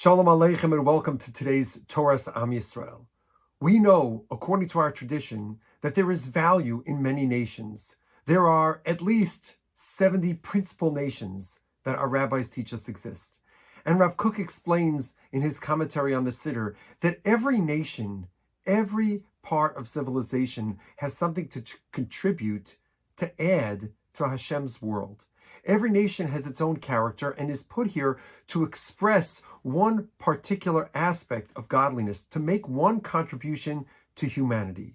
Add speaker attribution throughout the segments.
Speaker 1: Shalom Aleichem and welcome to today's Torat Am Yisrael. We know, according to our tradition, that there is value in many nations. There are at least 70 principal nations that our rabbis teach us exist. And Rav Kook explains in his commentary on the Siddur that every nation, every part of civilization has something to t- contribute, to add to Hashem's world. Every nation has its own character and is put here to express one particular aspect of godliness, to make one contribution to humanity.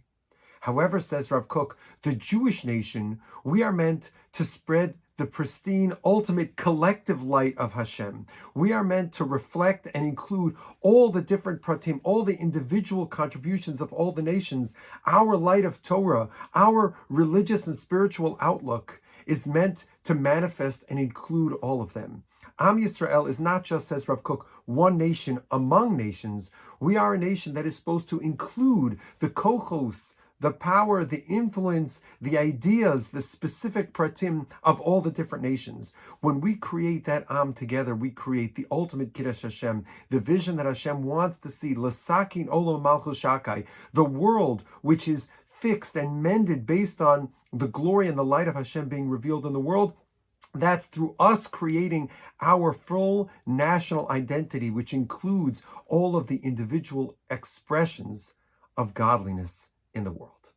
Speaker 1: However, says Rav Kook, the Jewish nation, we are meant to spread the pristine, ultimate collective light of Hashem. We are meant to reflect and include all the different pratim, all the individual contributions of all the nations. Our light of Torah, our religious and spiritual outlook is meant to manifest and include all of them. Am Yisrael is not just, says Rav Kook, one nation among nations. We are a nation that is supposed to include the kochos, the power, the influence, the ideas, the specific pratim of all the different nations. When we create that Am together, we create the ultimate Kiddush Hashem, the vision that Hashem wants to see, Lasakin Olam Malchus Shakai, the world which is fixed and mended based on the glory and the light of Hashem being revealed in the world. That's through us creating our full national identity, which includes all of the individual expressions of godliness in the world.